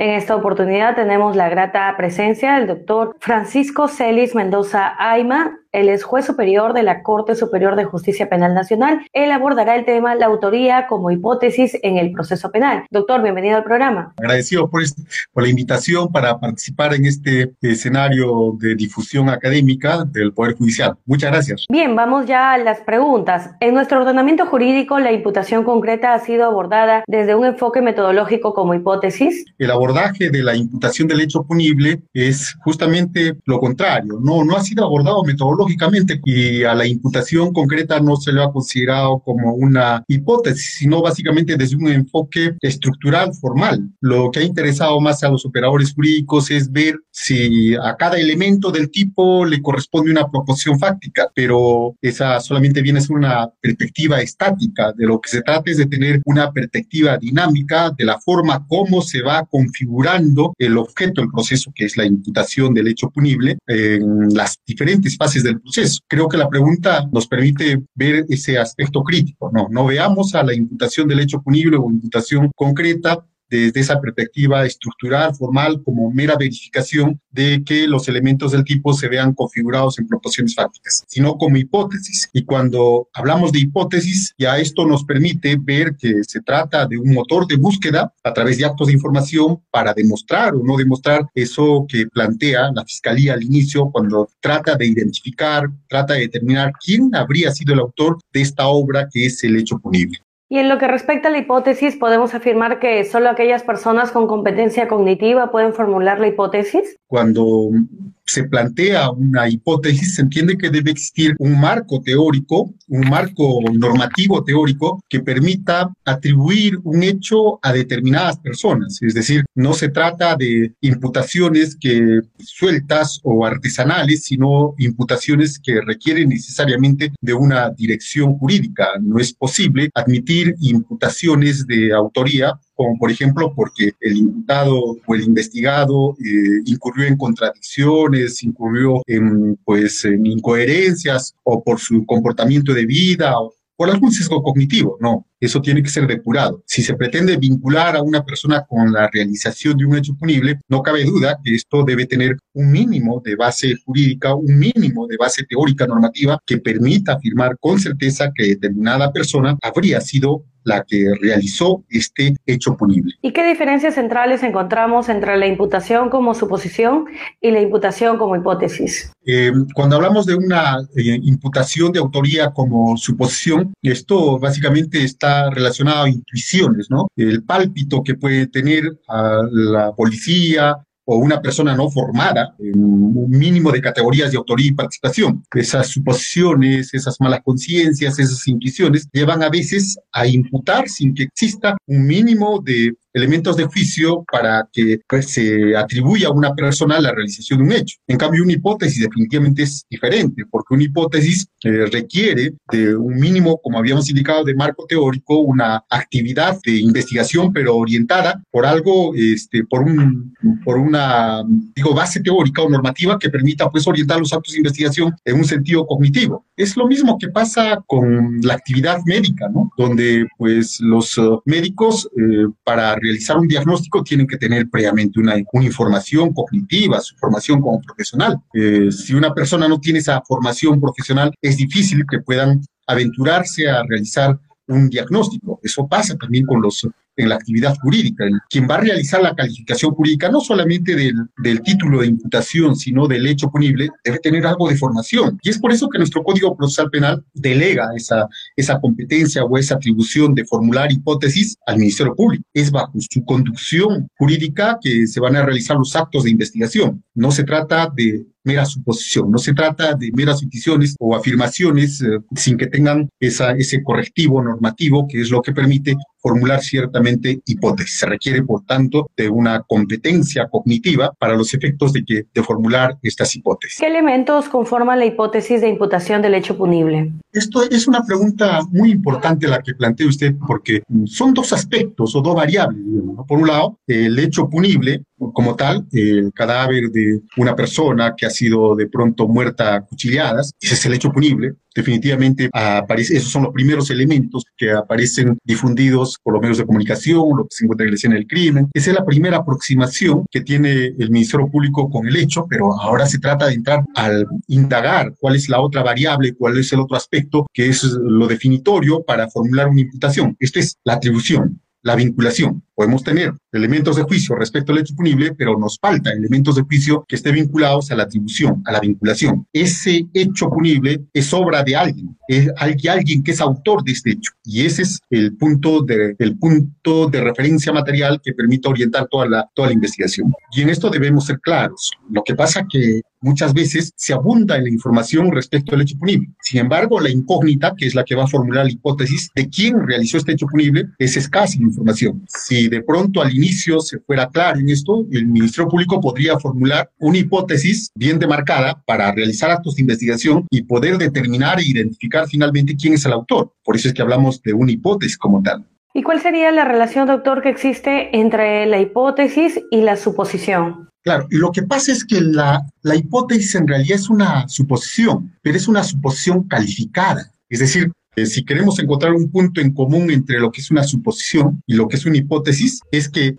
En esta oportunidad tenemos la grata presencia del doctor Francisco Celis Mendoza Aima, él es juez superior de la Corte Superior de Justicia Penal Nacional. Él abordará el tema la autoría como hipótesis en el proceso penal. Doctor, bienvenido al programa. Agradecido por, por la invitación para participar en este escenario de difusión académica del Poder Judicial. Muchas gracias. Bien, vamos ya a las preguntas. En nuestro ordenamiento jurídico, la imputación concreta ha sido abordada desde un enfoque metodológico como hipótesis. El abordaje de la imputación del hecho punible es justamente lo contrario. No, no ha sido abordado metodológicamente lógicamente, y a la imputación concreta no se le ha considerado como una hipótesis, sino básicamente desde un enfoque estructural, formal. Lo que ha interesado más a los operadores jurídicos es ver si a cada elemento del tipo le corresponde una proporción fáctica, pero esa solamente viene a ser una perspectiva estática. De lo que se trata es de tener una perspectiva dinámica de la forma como se va configurando el objeto del proceso, que es la imputación del hecho punible, en las diferentes fases de proceso. Creo que la pregunta nos permite ver ese aspecto crítico, ¿no? No veamos a la imputación del hecho punible o imputación concreta desde esa perspectiva estructural, formal, como mera verificación de que los elementos del tipo se vean configurados en proporciones fácticas, sino como hipótesis. Y cuando hablamos de hipótesis, ya esto nos permite ver que se trata de un motor de búsqueda a través de actos de información para demostrar o no demostrar eso que plantea la Fiscalía al inicio cuando trata de identificar, trata de determinar quién habría sido el autor de esta obra que es el hecho punible. Y en lo que respecta a la hipótesis, podemos afirmar que solo aquellas personas con competencia cognitiva pueden formular la hipótesis. Cuando se plantea una hipótesis, se entiende que debe existir un marco teórico, un marco normativo teórico que permita atribuir un hecho a determinadas personas. Es decir, no se trata de imputaciones que sueltas o artesanales, sino imputaciones que requieren necesariamente de una dirección jurídica. No es posible admitir imputaciones de autoría como por ejemplo porque el imputado o el investigado eh, incurrió en contradicciones, incurrió en, pues, en incoherencias o por su comportamiento de vida o por algún sesgo cognitivo, no, eso tiene que ser depurado. Si se pretende vincular a una persona con la realización de un hecho punible, no cabe duda que esto debe tener un mínimo de base jurídica, un mínimo de base teórica normativa que permita afirmar con certeza que determinada persona habría sido la que realizó este hecho punible. ¿Y qué diferencias centrales encontramos entre la imputación como suposición y la imputación como hipótesis? Eh, cuando hablamos de una eh, imputación de autoría como suposición, esto básicamente está relacionado a intuiciones, ¿no? El pálpito que puede tener a la policía, o una persona no formada en un mínimo de categorías de autoría y participación. Esas suposiciones, esas malas conciencias, esas intuiciones llevan a veces a imputar sin que exista un mínimo de elementos de juicio para que pues, se atribuya a una persona la realización de un hecho. En cambio, una hipótesis definitivamente es diferente, porque una hipótesis eh, requiere de un mínimo, como habíamos indicado, de marco teórico, una actividad de investigación, pero orientada por algo, este, por, un, por una, digo, base teórica o normativa que permita pues orientar los actos de investigación en un sentido cognitivo. Es lo mismo que pasa con la actividad médica, ¿no? Donde pues los uh, médicos eh, para realizar un diagnóstico tienen que tener previamente una, una información cognitiva, su formación como profesional. Eh, si una persona no tiene esa formación profesional, es difícil que puedan aventurarse a realizar un diagnóstico. Eso pasa también con los en la actividad jurídica. Quien va a realizar la calificación jurídica, no solamente del, del, título de imputación, sino del hecho punible, debe tener algo de formación. Y es por eso que nuestro Código Procesal Penal delega esa, esa competencia o esa atribución de formular hipótesis al Ministerio Público. Es bajo su conducción jurídica que se van a realizar los actos de investigación. No se trata de mera suposición. No se trata de meras suposiciones o afirmaciones eh, sin que tengan esa, ese correctivo normativo que es lo que permite formular ciertamente hipótesis. Se requiere, por tanto, de una competencia cognitiva para los efectos de, que, de formular estas hipótesis. ¿Qué elementos conforman la hipótesis de imputación del hecho punible? Esto es una pregunta muy importante la que plantea usted porque son dos aspectos o dos variables. Por un lado, el hecho punible como tal, el cadáver de una persona que ha sido de pronto muerta a cuchilladas, ese es el hecho punible, definitivamente aparece, esos son los primeros elementos que aparecen difundidos por los medios de comunicación, lo que se encuentra en la escena del crimen. Esa es la primera aproximación que tiene el Ministerio Público con el hecho, pero ahora se trata de entrar al indagar cuál es la otra variable, cuál es el otro aspecto, que es lo definitorio para formular una imputación. Esto es la atribución la vinculación. Podemos tener elementos de juicio respecto al hecho punible, pero nos falta elementos de juicio que estén vinculados a la atribución, a la vinculación. Ese hecho punible es obra de alguien, es alguien que es autor de este hecho. Y ese es el punto de, punto de referencia material que permite orientar toda la, toda la investigación. Y en esto debemos ser claros. Lo que pasa que muchas veces se abunda en la información respecto al hecho punible. Sin embargo, la incógnita, que es la que va a formular la hipótesis de quién realizó este hecho punible, es escasa información. Si de pronto al inicio se fuera claro en esto, el Ministerio Público podría formular una hipótesis bien demarcada para realizar actos de investigación y poder determinar e identificar finalmente quién es el autor. Por eso es que hablamos de una hipótesis como tal. ¿Y cuál sería la relación, doctor, que existe entre la hipótesis y la suposición? Claro, lo que pasa es que la, hipótesis en realidad es una suposición, pero es una suposición calificada. Es decir, eh, si queremos encontrar un punto en común entre lo que es una suposición y lo que es una hipótesis, es que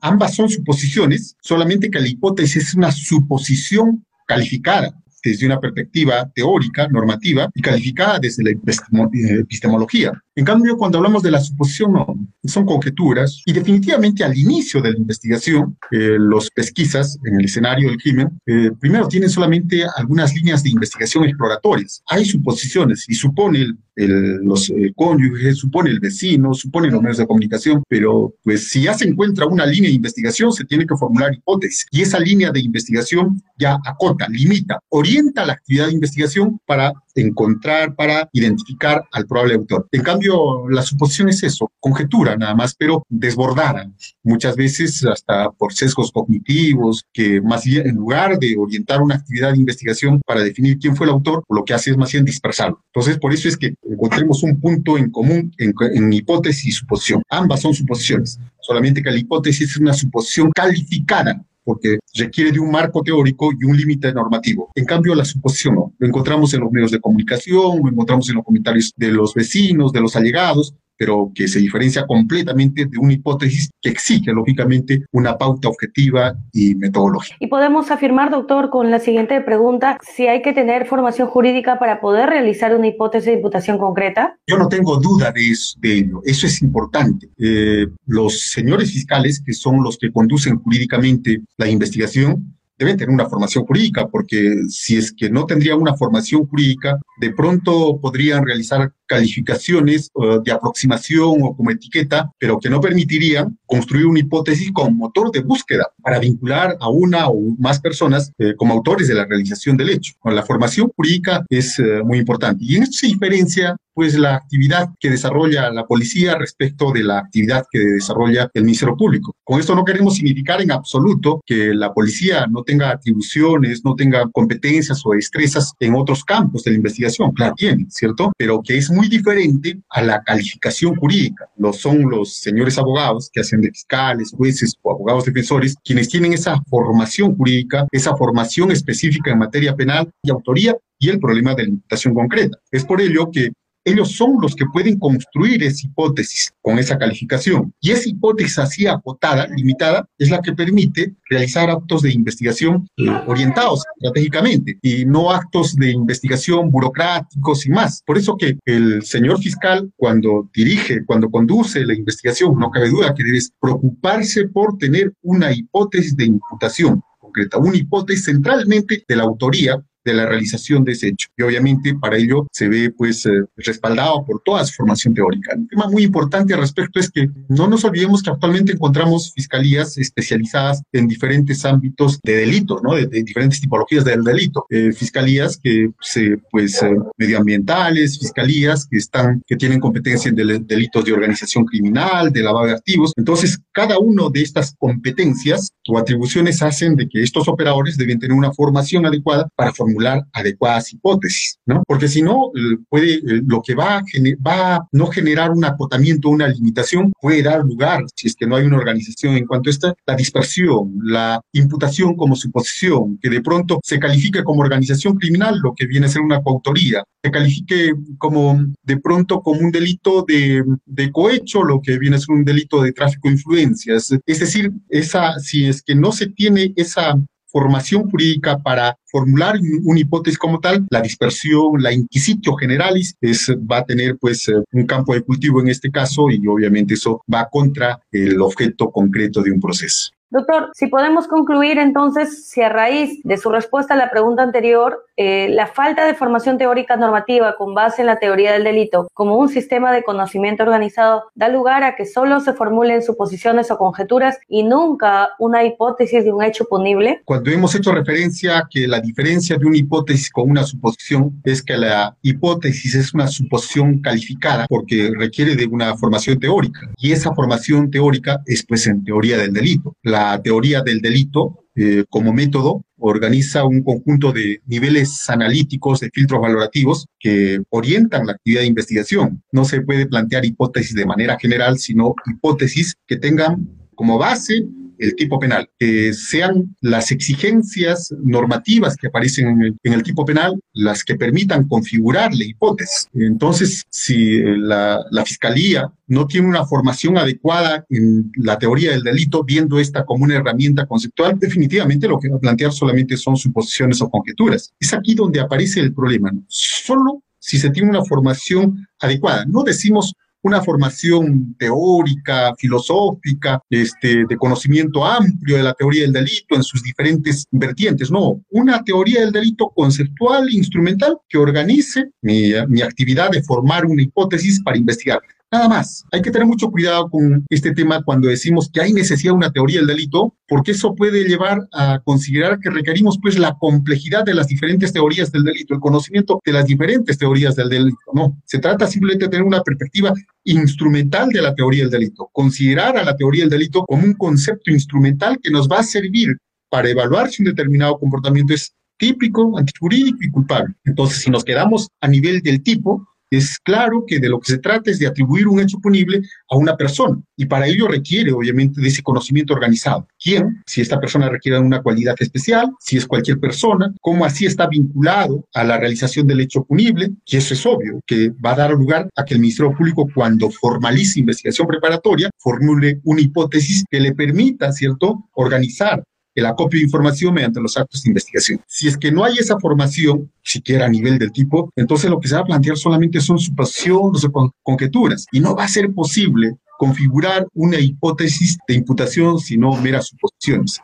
ambas son suposiciones, solamente que la hipótesis es una suposición calificada desde una perspectiva teórica, normativa y calificada desde la epistemología. En cambio, cuando hablamos de la suposición, son conjeturas y definitivamente al inicio de la investigación, eh, los pesquisas en el escenario del crimen, eh, primero tienen solamente algunas líneas de investigación exploratorias. Hay suposiciones y supone el, los eh, cónyuges, supone el vecino, supone los medios de comunicación, pero pues si ya se encuentra una línea de investigación, se tiene que formular hipótesis y esa línea de investigación ya acota, limita, orienta la actividad de investigación para encontrar, para identificar al probable autor. En cambio, la suposición es eso, conjetura nada más, pero desbordada, muchas veces hasta por sesgos cognitivos, que más bien en lugar de orientar una actividad de investigación para definir quién fue el autor, lo que hace es más bien dispersarlo. Entonces, por eso es que encontremos un punto en común en, en hipótesis y suposición. Ambas son suposiciones, solamente que la hipótesis es una suposición calificada porque requiere de un marco teórico y un límite normativo. En cambio, la suposición no. Lo encontramos en los medios de comunicación, lo encontramos en los comentarios de los vecinos, de los allegados, pero que se diferencia completamente de una hipótesis que exige, lógicamente, una pauta objetiva y metodológica. Y podemos afirmar, doctor, con la siguiente pregunta, si hay que tener formación jurídica para poder realizar una hipótesis de imputación concreta. Yo no tengo duda de, eso, de ello, eso es importante. Eh, los señores fiscales, que son los que conducen jurídicamente la investigación, deben tener una formación jurídica, porque si es que no tendrían una formación jurídica, de pronto podrían realizar calificaciones uh, de aproximación o como etiqueta, pero que no permitirían construir una hipótesis como motor de búsqueda para vincular a una o más personas eh, como autores de la realización del hecho. la formación jurídica es eh, muy importante. Y en esto se diferencia pues la actividad que desarrolla la policía respecto de la actividad que desarrolla el Ministerio Público. Con esto no queremos significar en absoluto que la policía no tenga atribuciones, no tenga competencias o destrezas en otros campos de la investigación. Claro, tiene, ¿cierto? Pero que es muy diferente a la calificación jurídica. Lo son los señores abogados que hacen de fiscales, jueces o abogados defensores, quienes tienen esa formación jurídica, esa formación específica en materia penal y autoría y el problema de la imputación concreta. Es por ello que ellos son los que pueden construir esa hipótesis con esa calificación. Y esa hipótesis así acotada, limitada, es la que permite realizar actos de investigación eh, orientados estratégicamente y no actos de investigación burocráticos y más. Por eso que el señor fiscal, cuando dirige, cuando conduce la investigación, no cabe duda que debe preocuparse por tener una hipótesis de imputación concreta, una hipótesis centralmente de la autoría de la realización de ese hecho. Y obviamente para ello se ve pues eh, respaldado por toda su formación teórica. Un tema muy importante al respecto es que no nos olvidemos que actualmente encontramos fiscalías especializadas en diferentes ámbitos de delito, ¿no? De, diferentes tipologías del delito. Eh, fiscalías que se, pues eh, medioambientales, fiscalías que están, que tienen competencia en delitos de organización criminal, de lavado de activos. Entonces, cada una de estas competencias o atribuciones hacen de que estos operadores deben tener una formación adecuada para formular adecuadas hipótesis, ¿no? Porque si no, puede, lo que va a, va no generar un acotamiento, una limitación, puede dar lugar, si es que no hay una organización en cuanto a esta, la dispersión, la imputación como suposición, que de pronto se califique como organización criminal, lo que viene a ser una coautoría, se califique como de pronto como un delito de, de cohecho, lo que viene a ser un delito de tráfico de influencias. Es decir, esa, si es que no se tiene esa formación jurídica para formular una hipótesis como tal, la dispersión, la inquisitio generalis, es, va a tener pues eh, un campo de cultivo en este caso y obviamente eso va contra el objeto concreto de un proceso. Doctor, si podemos concluir entonces, si a raíz de su respuesta a la pregunta anterior, eh, la falta de formación teórica normativa con base en la teoría del delito como un sistema de conocimiento organizado da lugar a que solo se formulen suposiciones o conjeturas y nunca una hipótesis de un hecho punible? Cuando hemos hecho referencia a que la diferencia de una hipótesis con una suposición es que la hipótesis es una suposición calificada porque requiere de una formación teórica y esa formación teórica es pues en teoría del delito. Teoría del delito eh, como método organiza un conjunto de niveles analíticos, de filtros valorativos que orientan la actividad de investigación. No se puede plantear hipótesis de manera general, sino hipótesis que tengan como base el tipo penal, que sean las exigencias normativas que aparecen en el, tipo penal las que permitan configurar la hipótesis. Entonces, si eh, la, la Fiscalía no tiene una formación adecuada en la teoría del delito, viendo esta como una herramienta conceptual, definitivamente lo que va a plantear solamente son suposiciones o conjeturas. Es aquí donde aparece el problema. Solo si se tiene una formación adecuada. No decimos una formación teórica, filosófica, este, de conocimiento amplio de la teoría del delito en sus diferentes vertientes. No, una teoría del delito conceptual, instrumental, que organice mi, mi actividad de formar una hipótesis para investigar. Nada más. Hay que tener mucho cuidado con este tema cuando decimos que hay necesidad de una teoría del delito, porque eso puede llevar a considerar que requerimos pues la complejidad de las diferentes teorías del delito, el conocimiento de las diferentes teorías del delito. No, se trata simplemente de tener una perspectiva instrumental de la teoría del delito, considerar a la teoría del delito como un concepto instrumental que nos va a servir para evaluar si un determinado comportamiento es típico, antijurídico y culpable. Entonces, si nos quedamos a nivel del tipo, es claro que de lo que se trata es de atribuir un hecho punible a una persona y para ello requiere obviamente de ese conocimiento organizado. ¿Quién? Si esta persona requiere una cualidad especial, si es cualquier persona, cómo así está vinculado a la realización del hecho punible y eso es obvio que va a dar lugar a que el Ministerio Público cuando formalice investigación preparatoria formule una hipótesis que le permita, ¿cierto?, organizar el acopio de información mediante los actos de investigación. Si es que no hay esa formación, siquiera a nivel del tipo, entonces lo que se va a plantear solamente son suposiciones o conjeturas y no va a ser posible configurar una hipótesis de imputación, sino meras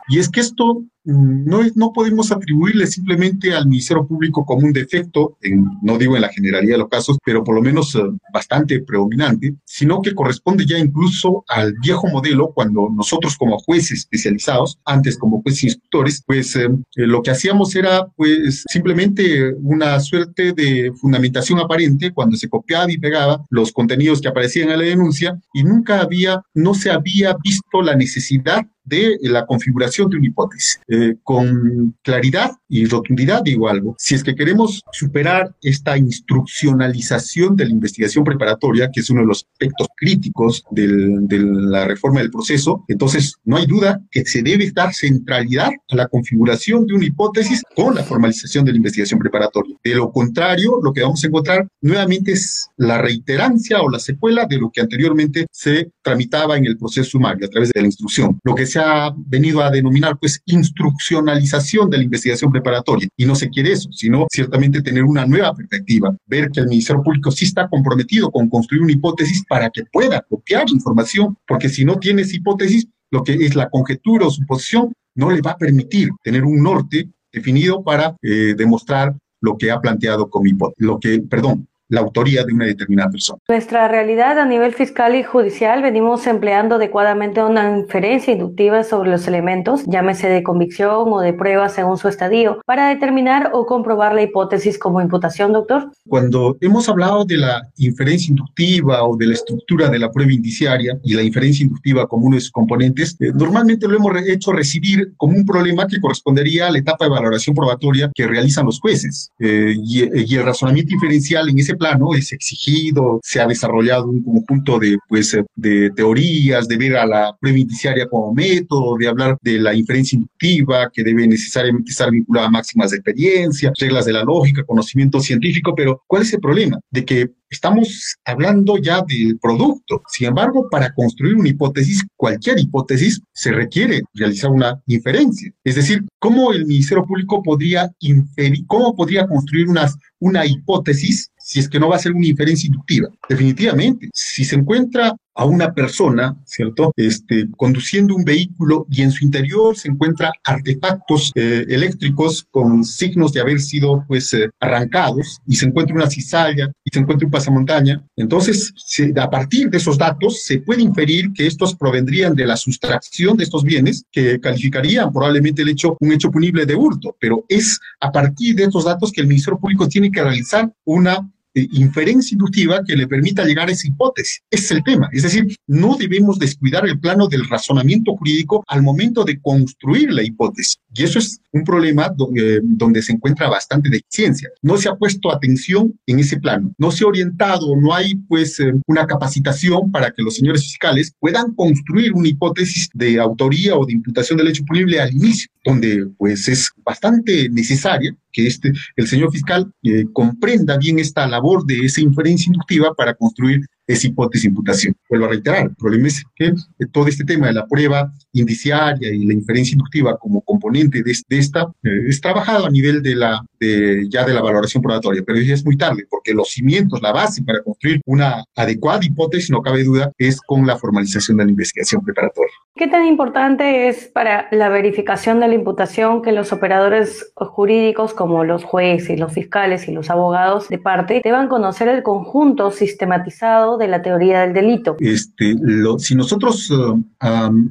Y es que esto no, no podemos atribuirle simplemente al Ministerio Público como un defecto, en, no digo en la generalidad de los casos, pero por lo menos eh, bastante predominante, sino que corresponde ya incluso al viejo modelo cuando nosotros como jueces especializados, antes como jueces instructores, pues eh, eh, lo que hacíamos era pues simplemente una suerte de fundamentación aparente cuando se copiaba y pegaba los contenidos que aparecían en la denuncia y nunca había, no se había visto la necesidad de la configuración de una hipótesis. Eh, con claridad y rotundidad digo algo, si es que queremos superar esta instruccionalización de la investigación preparatoria, que es uno de los aspectos críticos del, de la reforma del proceso, entonces no hay duda que se debe dar centralidad a la configuración de una hipótesis con la formalización de la investigación preparatoria. De lo contrario, lo que vamos a encontrar nuevamente es la reiterancia o la secuela de lo que anteriormente se tramitaba en el proceso sumario a través de la instrucción. Lo que se ha venido a denominar pues instruccionalización de la investigación preparatoria. Y no se quiere eso, sino ciertamente tener una nueva perspectiva, ver que el Ministerio Público sí está comprometido con construir una hipótesis para que pueda copiar información, porque si no tienes hipótesis, lo que es la conjetura o suposición no le va a permitir tener un norte definido para eh, demostrar lo que ha planteado como hipótesis, lo que, perdón, la autoría de una determinada persona. Nuestra realidad a nivel fiscal y judicial venimos empleando adecuadamente una inferencia inductiva sobre los elementos, llámese de convicción o de prueba según su estadio, para determinar o comprobar la hipótesis como imputación, doctor. Cuando hemos hablado de la inferencia inductiva o de la estructura de la prueba indiciaria y la inferencia inductiva como uno de sus componentes, eh, normalmente lo hemos hecho recibir como un problema que correspondería a la etapa de valoración probatoria que realizan los jueces. Eh, y, y, el razonamiento inferencial en ese es exigido, se ha desarrollado un conjunto de, pues, eh, de teorías, de ver a la prueba indiciaria como método, de hablar de la inferencia inductiva, que debe necesariamente estar vinculada a máximas de experiencia, reglas de la lógica, conocimiento científico, pero ¿cuál es el problema? De que estamos hablando ya del producto. Sin embargo, para construir una hipótesis, cualquier hipótesis, se requiere realizar una inferencia. Es decir, ¿cómo el Ministerio Público podría inferir, cómo podría construir unas, una hipótesis si es que no va a ser una inferencia inductiva. Definitivamente, si se encuentra a una persona, ¿cierto? Este, conduciendo un vehículo y en su interior se encuentra artefactos eh, eléctricos con signos de haber sido, pues, eh, arrancados y se encuentra una cizalla y se encuentra un pasamontaña. Entonces, a partir de esos datos se puede inferir que estos provendrían de la sustracción de estos bienes que calificarían probablemente el hecho, un hecho punible de hurto, pero es a partir de estos datos que el Ministerio Público tiene que realizar una inferencia inductiva que le permita llegar a esa hipótesis. Ese es el tema. Es decir, no debemos descuidar el plano del razonamiento jurídico al momento de construir la hipótesis. Y eso es un problema donde, donde se encuentra bastante deficiencia. No se ha puesto atención en ese plano. No se ha orientado, no hay pues eh, una capacitación para que los señores fiscales puedan construir una hipótesis de autoría o de imputación del hecho punible al inicio, donde pues es bastante necesaria que este, el señor fiscal eh, comprenda bien esta labor de esa inferencia inductiva para construir esa hipótesis de imputación. Vuelvo a reiterar, el problema es que todo este tema de la prueba indiciaria y la inferencia inductiva como componente de, esta eh, es trabajado a nivel de la de, ya de la valoración probatoria, pero ya es muy tarde porque los cimientos, la base para construir una adecuada hipótesis, no cabe duda, es con la formalización de la investigación preparatoria. ¿Qué tan importante es para la verificación de la imputación que los operadores jurídicos como los jueces, los fiscales y los abogados de parte deban conocer el conjunto sistematizado de la teoría del delito? Este, si nosotros uh,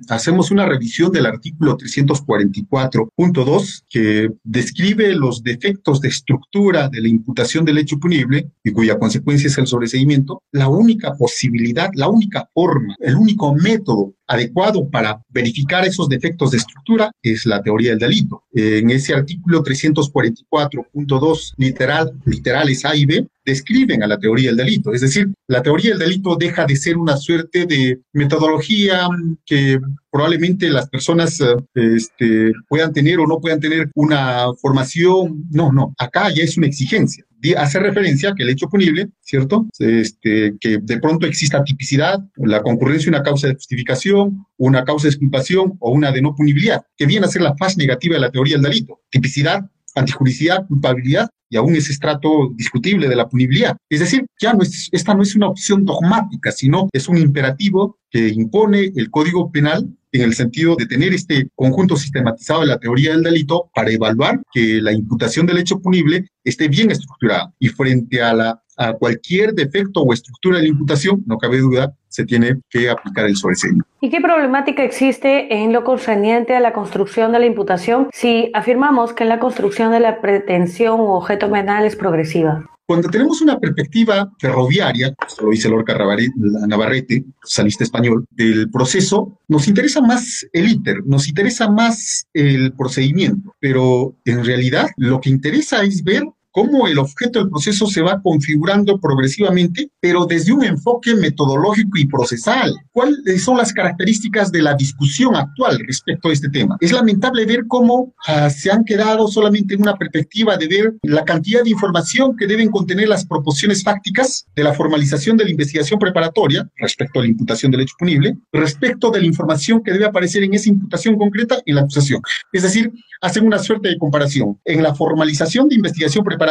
hacemos una revisión del artículo 344.2 que describe los defectos de estructura de la imputación del hecho punible y cuya consecuencia es el sobreseimiento, la única posibilidad, la única forma, el único método adecuado para verificar esos defectos de estructura es la teoría del delito. En ese artículo 344.2 literal, literales A y B, describen a la teoría del delito. Es decir, la teoría del delito deja de ser una suerte de metodología que probablemente las personas este, puedan tener o no puedan tener una formación. No, no, acá ya es una exigencia hace referencia que el hecho punible, ¿cierto? Este, que de pronto exista tipicidad, la concurrencia una causa de justificación, una causa de exculpación o una de no punibilidad, que viene a ser la fase negativa de la teoría del delito. Tipicidad, antijuricidad, culpabilidad y aún ese estrato discutible de la punibilidad. Es decir, ya no es, esta no es una opción dogmática, sino es un imperativo que impone el Código Penal en el sentido de tener este conjunto sistematizado de la teoría del delito para evaluar que la imputación del hecho punible esté bien estructurada y frente a la cualquier defecto o estructura de la imputación, no cabe duda, se tiene que aplicar el sobreseimiento. ¿Y qué problemática existe en lo concerniente a la construcción de la imputación si afirmamos que la construcción de la pretensión u objeto penal es progresiva? Cuando tenemos una perspectiva ferroviaria, lo dice Lorca Navarrete, salista español, del proceso, nos interesa más el íter, nos interesa más el procedimiento, pero en realidad lo que interesa es ver cómo el objeto del proceso se va configurando progresivamente, pero desde un enfoque metodológico y procesal. ¿Cuáles son las características de la discusión actual respecto a este tema? Es lamentable ver cómo ah, se han quedado solamente en una perspectiva de ver la cantidad de información que deben contener las proposiciones fácticas de la formalización de la investigación preparatoria respecto a la imputación del hecho punible, respecto de la información que debe aparecer en esa imputación concreta en la acusación. Es decir, hacen una suerte de comparación. En la formalización de investigación preparatoria,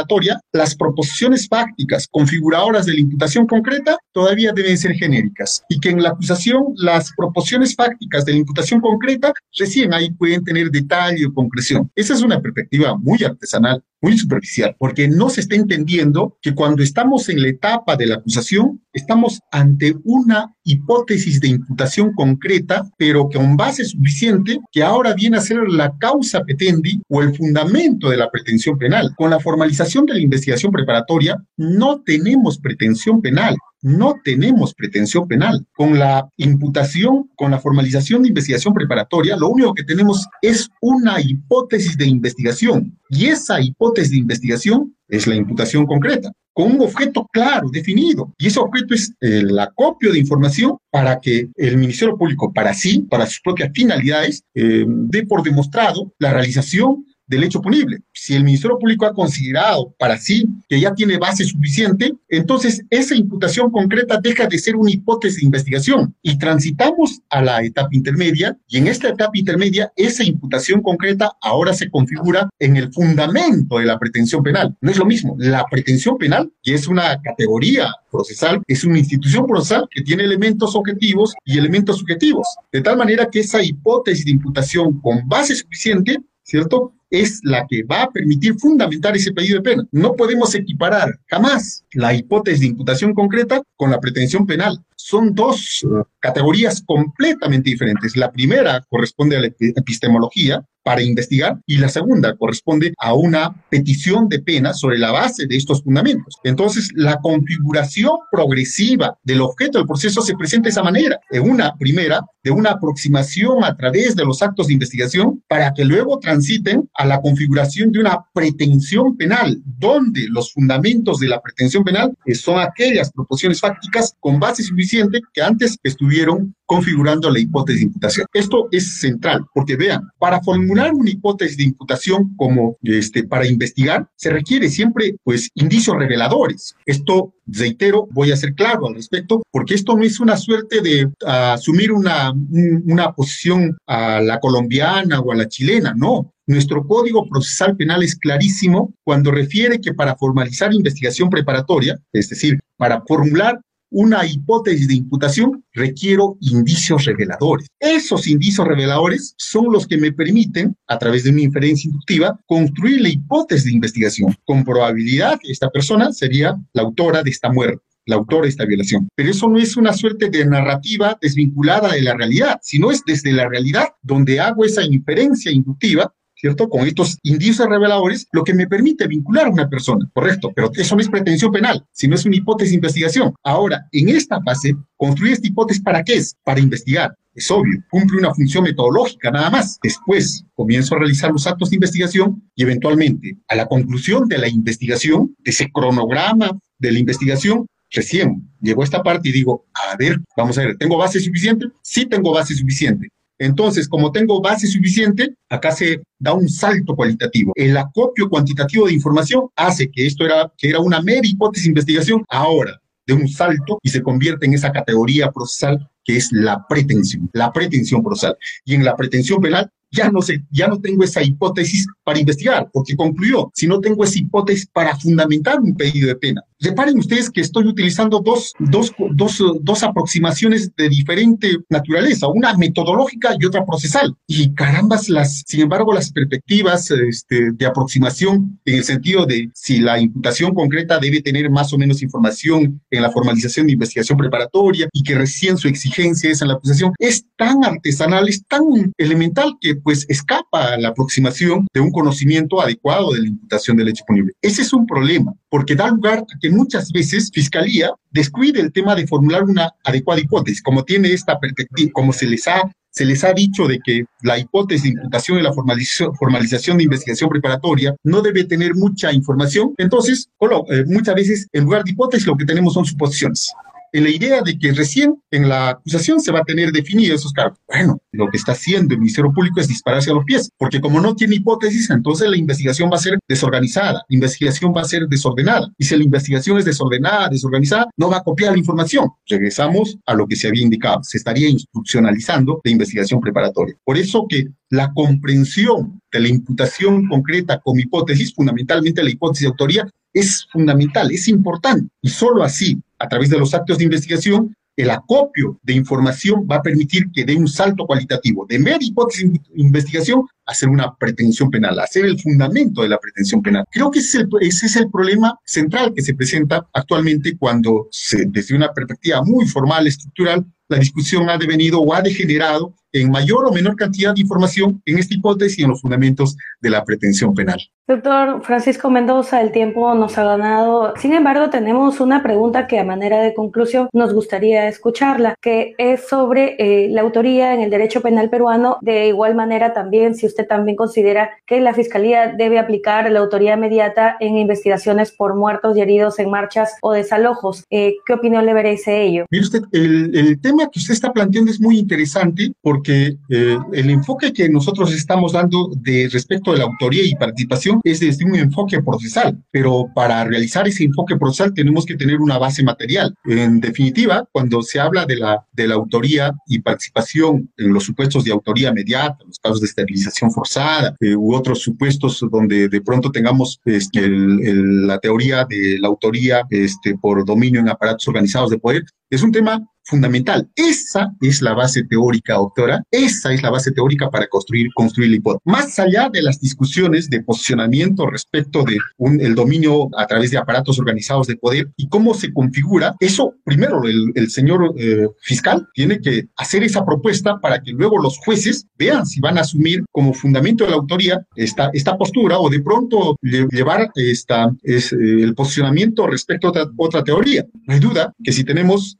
las proposiciones fácticas configuradoras de la imputación concreta todavía deben ser genéricas y que en la acusación las proposiciones fácticas de la imputación concreta recién ahí pueden tener detalle o concreción. Esa es una perspectiva muy artesanal muy superficial, porque no se está entendiendo que cuando estamos en la etapa de la acusación, estamos ante una hipótesis de imputación concreta, pero con base suficiente, que ahora viene a ser la causa petendi o el fundamento de la pretensión penal. Con la formalización de la investigación preparatoria, no tenemos pretensión penal no tenemos pretensión penal. Con la imputación, con la formalización de investigación preparatoria, lo único que tenemos es una hipótesis de investigación. Y esa hipótesis de investigación es la imputación concreta, con un objeto claro, definido. Y ese objeto es el acopio de información para que el Ministerio Público, para sí, para sus propias finalidades, eh, dé por demostrado la realización del hecho punible. Si el Ministerio Público ha considerado para sí que ya tiene base suficiente, entonces esa imputación concreta deja de ser una hipótesis de investigación y transitamos a la etapa intermedia y en esta etapa intermedia esa imputación concreta ahora se configura en el fundamento de la pretensión penal. No es lo mismo, la pretensión penal, que es una categoría procesal, es una institución procesal que tiene elementos objetivos y elementos subjetivos, de tal manera que esa hipótesis de imputación con base suficiente ¿cierto? es la que va a permitir fundamentar ese pedido de pena. No podemos equiparar jamás la hipótesis de imputación concreta con la pretensión penal. Son dos categorías completamente diferentes. La primera corresponde a la epistemología, para investigar y la segunda corresponde a una petición de pena sobre la base de estos fundamentos. Entonces, la configuración progresiva del objeto del proceso se presenta de esa manera, en una primera, de una aproximación a través de los actos de investigación para que luego transiten a la configuración de una pretensión penal, donde los fundamentos de la pretensión penal son aquellas proposiciones fácticas con base suficiente que antes estuvieron configurando la hipótesis de imputación. Esto es central, porque vean, para formular una hipótesis de imputación como este, para investigar, se requiere siempre, pues, indicios reveladores. Esto, reitero, voy a ser claro al respecto, porque esto no es una suerte de asumir una, una posición a la colombiana o a la chilena, no. Nuestro Código Procesal Penal es clarísimo cuando refiere que para formalizar investigación preparatoria, es decir, para formular una hipótesis de imputación, requiero indicios reveladores. Esos indicios reveladores son los que me permiten, a través de una inferencia inductiva, construir la hipótesis de investigación. Con probabilidad, esta persona sería la autora de esta muerte la autora de esta violación. Pero eso no es una suerte de narrativa desvinculada de la realidad, sino es desde la realidad donde hago esa inferencia inductiva ¿cierto? Con estos indicios reveladores, lo que me permite vincular a una persona, correcto, pero eso no es pretensión penal, sino es una hipótesis de investigación. Ahora, en esta fase, construir esta hipótesis para qué es? Para investigar. Es obvio, cumple una función metodológica nada más. Después comienzo a realizar los actos de investigación y eventualmente a la conclusión de la investigación, de ese cronograma de la investigación, recién llegó esta parte y digo, a ver, vamos a ver, ¿tengo base suficiente? Sí tengo base suficiente. Entonces, como tengo base suficiente, acá se da un salto cualitativo. El acopio cuantitativo de información hace que esto era, que era una mera hipótesis de investigación, ahora de un salto y se convierte en esa categoría procesal que es la pretensión, la pretensión procesal. Y en la pretensión penal ya no sé, ya no tengo esa hipótesis para investigar, porque concluyó, si no tengo esa hipótesis para fundamentar un pedido de pena. Reparen ustedes que estoy utilizando dos, dos, dos, dos aproximaciones de diferente naturaleza, una metodológica y otra procesal. Y carambas, las, sin embargo, las perspectivas este, de aproximación en el sentido de si la imputación concreta debe tener más o menos información en la formalización de investigación preparatoria y que recién su exigencia es en la acusación, es tan artesanal, es tan elemental que pues escapa a la aproximación de un conocimiento adecuado de la imputación del hecho punible. Ese es un problema, porque da lugar a que muchas veces Fiscalía descuide el tema de formular una adecuada hipótesis, como tiene esta perspectiva, como se les ha se les ha dicho de que la hipótesis de imputación y la formalización, formalización de investigación preparatoria no debe tener mucha información. Entonces, eh, muchas veces, en lugar de hipótesis, lo que tenemos son suposiciones en la idea de que recién en la acusación se va a tener definidos esos cargos. Bueno, lo que está haciendo el Ministerio Público es dispararse a los pies, porque como no tiene hipótesis, entonces la investigación va a ser desorganizada, la investigación va a ser desordenada. Y si la investigación es desordenada, desorganizada, no va a copiar la información. Regresamos a lo que se había indicado, se estaría instruccionalizando la investigación preparatoria. Por eso que la comprensión de la imputación concreta como hipótesis, fundamentalmente la hipótesis de autoría, es fundamental, es importante. Y solo así a través de los actos de investigación, el acopio de información va a permitir que dé un salto cualitativo de mera hipótesis de investigación a hacer una pretensión penal, a hacer el fundamento de la pretensión penal. Creo que ese es el, problema central que se presenta actualmente cuando se, desde una perspectiva muy formal, estructural, la discusión ha devenido o ha degenerado en mayor o menor cantidad de información en esta hipótesis y en los fundamentos de la pretensión penal. Doctor Francisco Mendoza, el tiempo nos ha ganado. Sin embargo, tenemos una pregunta que a manera de conclusión nos gustaría escucharla, que es sobre eh, la autoría en el derecho penal peruano. De igual manera, también, si usted también considera que la Fiscalía debe aplicar la autoría inmediata en investigaciones por muertos y heridos en marchas o desalojos. Eh, ¿Qué opinión le merece ello? Mire usted, el, el, tema que usted está planteando es muy interesante porque eh, el enfoque que nosotros estamos dando de respecto de la autoría y participación es desde un enfoque procesal, pero para realizar ese enfoque procesal tenemos que tener una base material. En definitiva, cuando se habla de la, de la autoría y participación en los supuestos de autoría mediata, los casos de esterilización forzada eh, u otros supuestos donde de pronto tengamos este, la teoría de la autoría este, por dominio en aparatos organizados de poder, es un tema fundamental. Esa es la base teórica, doctora. Esa es la base teórica para construir, construir la hipótesis. Más allá de las discusiones de posicionamiento respecto de un, dominio a través de aparatos organizados de poder y cómo se configura, eso primero el, señor eh, fiscal tiene que hacer esa propuesta para que luego los jueces vean si van a asumir como fundamento de la autoría esta, esta postura o de pronto llevar esta, es, eh, el posicionamiento respecto a otra, otra teoría. No hay duda que si tenemos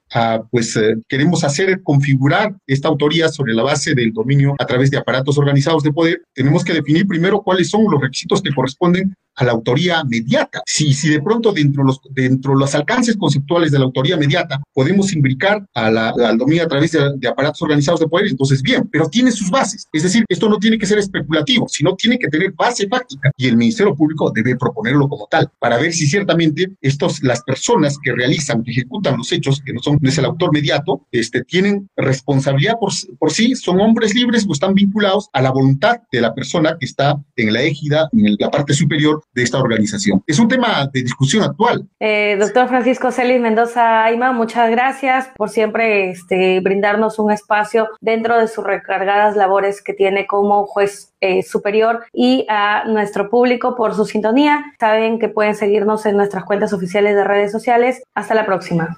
pues eh, queremos hacer configurar esta autoría sobre la base del dominio a través de aparatos organizados de poder, tenemos que definir primero cuáles son los requisitos que corresponden a la autoría mediata. Si, si de pronto dentro de los, dentro los alcances conceptuales de la autoría mediata podemos imbricar a la, al dominio a través de, aparatos organizados de poder, entonces bien, pero tiene sus bases. Es decir, esto no tiene que ser especulativo, sino tiene que tener base fáctica y el Ministerio Público debe proponerlo como tal para ver si ciertamente estos, las personas que realizan, que ejecutan los hechos, que no son, no es el autor mediato, este, tienen responsabilidad por, por sí, son hombres libres o están vinculados a la voluntad de la persona que está en la égida, en la parte superior de esta organización. Es un tema de discusión actual. Eh, doctor Francisco Celis Mendoza Aima, muchas gracias por siempre este, brindarnos un espacio dentro de sus recargadas labores que tiene como juez eh, superior y a nuestro público por su sintonía. Saben que pueden seguirnos en nuestras cuentas oficiales de redes sociales. Hasta la próxima.